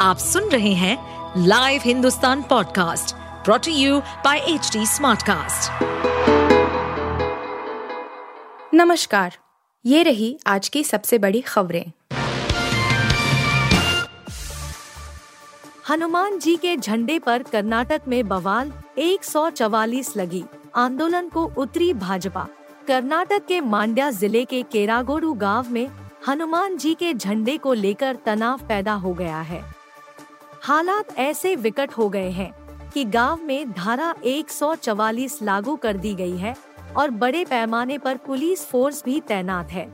आप सुन रहे हैं live Hindustan podcast brought to you by H smartcast. नमस्कार ये रही आज की सबसे बड़ी खबरें। हनुमान जी के झंडे पर कर्नाटक में बवाल 144 लगी आंदोलन को उतरी भाजपा। कर्नाटक के मांड्या ज़िले के केरागोडू गाँव में हनुमान जी के झंडे को लेकर तनाव पैदा हो गया है। हालात ऐसे विकट हो गए हैं कि गाँव में धारा 144 लागू कर दी गई है और बड़े पैमाने पर पुलिस फोर्स भी तैनात है।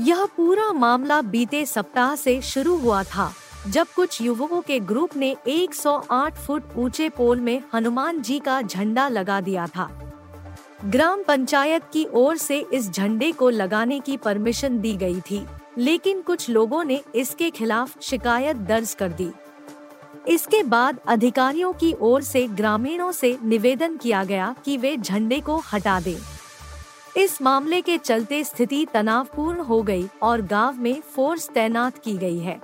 यह पूरा मामला बीते सप्ताह से शुरू हुआ था, जब कुछ युवकों के ग्रुप ने 108 फुट ऊँचे पोल में हनुमान जी का झंडा लगा दिया था। ग्राम पंचायत की ओर से इस झंडे को लगाने की परमिशन दी गई थी, लेकिन कुछ लोगों ने इसके खिलाफ शिकायत दर्ज कर दी। इसके बाद अधिकारियों की ओर से ग्रामीणों से निवेदन किया गया कि वे झंडे को हटा दें। इस मामले के चलते स्थिति तनावपूर्ण हो गई और गाँव में फोर्स तैनात की गई है।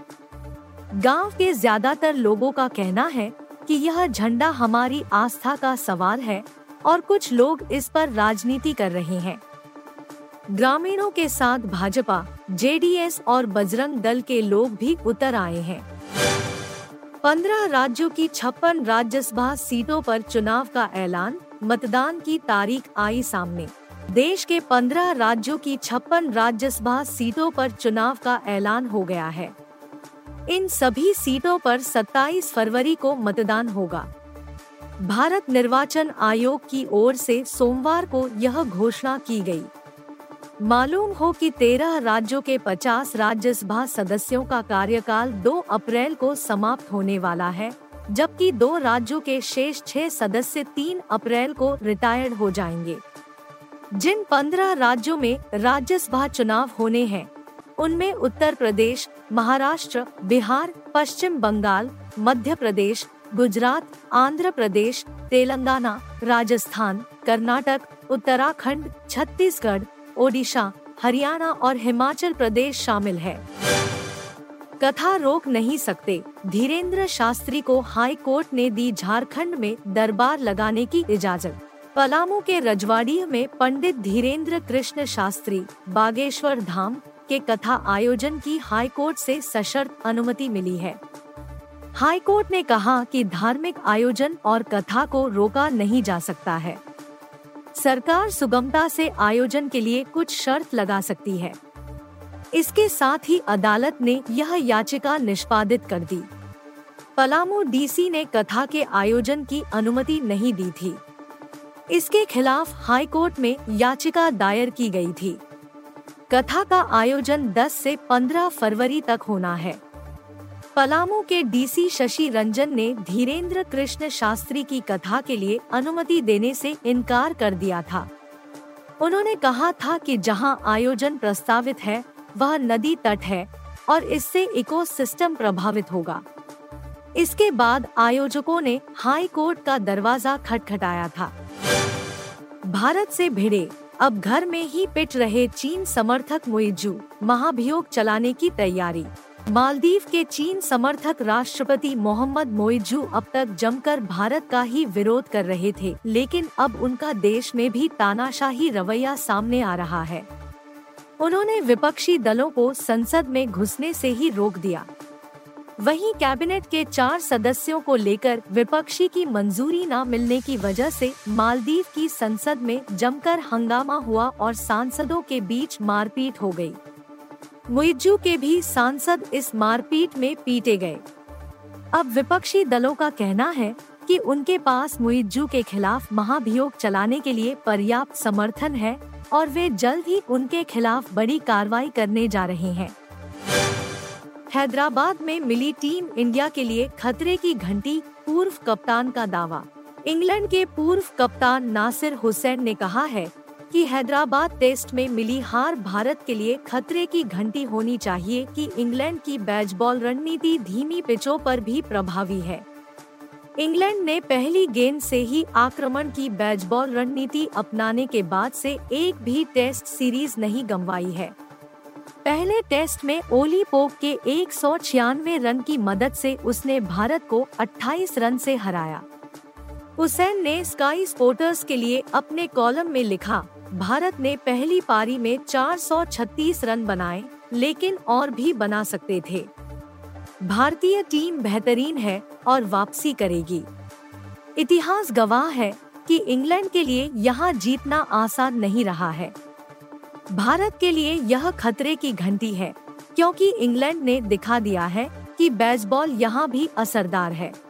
गाँव के ज़्यादातर लोगों का कहना है कि यह झंडा हमारी आस्था का सवाल है और कुछ लोग इस पर राजनीति कर रहे हैं। ग्रामीणों के साथ भाजपा, जेडीएस और बजरंग दल के लोग भी उतर आए हैं। पंद्रह राज्यों की छप्पन राज्यसभा सीटों पर चुनाव का ऐलान, मतदान की तारीख आई सामने। देश के पंद्रह राज्यों की छप्पन राज्यसभा सीटों पर चुनाव का ऐलान हो गया है। इन सभी सीटों पर 27 फरवरी को मतदान होगा। भारत निर्वाचन आयोग की ओर से सोमवार को यह घोषणा की गई। मालूम हो कि तेरह राज्यों के 50 राज्यसभा सदस्यों का कार्यकाल 2 अप्रैल को समाप्त होने वाला है, जबकि दो राज्यों के शेष छह सदस्य 3 अप्रैल को रिटायर्ड हो जाएँगे। जिन 15 राज्यों में राज्यसभा चुनाव होने हैं, उनमें उत्तर प्रदेश, महाराष्ट्र, बिहार, पश्चिम बंगाल, मध्य प्रदेश, गुजरात, आंध्र प्रदेश, तेलंगाना, राजस्थान, कर्नाटक, उत्तराखंड, छत्तीसगढ़ ओडिशा, हरियाणा और हिमाचल प्रदेश शामिल है। कथा रोक नहीं सकते। धीरेन्द्र शास्त्री को हाई कोर्ट ने दी झारखंड में दरबार लगाने की इजाज़त। पलामू के रजवाड़ी में पंडित धीरेन्द्र कृष्ण शास्त्री, बागेश्वर धाम के कथा आयोजन की हाई कोर्ट से सशर्त अनुमति मिली है। हाईकोर्ट ने कहा कि धार्मिक आयोजन और कथा को रोका नहीं जा सकता है। सरकार सुगमता से आयोजन के लिए कुछ शर्त लगा सकती है। इसके साथ ही अदालत ने यह याचिका निष्पादित कर दी। पलामू डीसी ने कथा के आयोजन की अनुमति नहीं दी थी। इसके खिलाफ हाईकोर्ट में याचिका दायर की गई थी। कथा का आयोजन 10 से 15 फरवरी तक होना है। पलामू के डीसी शशि रंजन ने धीरेन्द्र कृष्ण शास्त्री की कथा के लिए अनुमति देने से इनकार कर दिया था। उन्होंने कहा था कि जहाँ आयोजन प्रस्तावित है, वह नदी तट है और इससे इकोसिस्टम प्रभावित होगा। इसके बाद आयोजकों ने हाई कोर्ट का दरवाज़ा खटखटाया था। भारत से भिड़े, अब घर में ही पिट रहे चीन समर्थक मुइजू महाभियोग चलाने की तैयारी। मालदीव के चीन समर्थक राष्ट्रपति मोहम्मद मोइजू अब तक जमकर भारत का ही विरोध कर रहे थे, लेकिन अब उनका देश में भी तानाशाही रवैया सामने आ रहा है उन्होंने विपक्षी दलों को संसद में घुसने से ही रोक दिया वहीं कैबिनेट के चार सदस्यों को लेकर विपक्षी की मंजूरी न मिलने की वजह से मालदीव की संसद में जमकर हंगामा हुआ और सांसदों के बीच मारपीट हो गई। मुइज्जू के भी सांसद इस मारपीट में पीटे गए। अब विपक्षी दलों का कहना है कि उनके पास मुइज्जू के खिलाफ महाभियोग चलाने के लिए पर्याप्त समर्थन है और वे जल्द ही उनके खिलाफ बड़ी कार्रवाई करने जा रहे हैं। हैदराबाद में मिली टीम इंडिया के लिए खतरे की घंटी पूर्व कप्तान का दावा। इंग्लैंड के पूर्व कप्तान नासिर हुसैन ने कहा है कि हैदराबाद टेस्ट में मिली हार भारत के लिए खतरे की घंटी होनी चाहिए कि इंग्लैंड की बैच बॉल रणनीति धीमी पिचों पर भी प्रभावी है। इंग्लैंड ने पहली गेंद से ही आक्रमण की बैच बॉल रणनीति अपनाने के बाद से एक भी टेस्ट सीरीज़ नहीं गंवाई है। पहले टेस्ट में ओली पोक के एक सौ छियानवे रन की मदद से उसने भारत को 28 रन से हराया। हुसैन ने स्काई स्पोर्टर्स के लिए अपने कॉलम में लिखा, भारत ने पहली पारी में 436 रन बनाए, लेकिन और भी बना सकते थे। भारतीय टीम बेहतरीन है और वापसी करेगी। इतिहास गवाह है कि इंग्लैंड के लिए यहाँ जीतना आसान नहीं रहा है। भारत के लिए यह खतरे की घंटी है, क्योंकि इंग्लैंड ने दिखा दिया है कि बेसबॉल यहाँ भी असरदार है।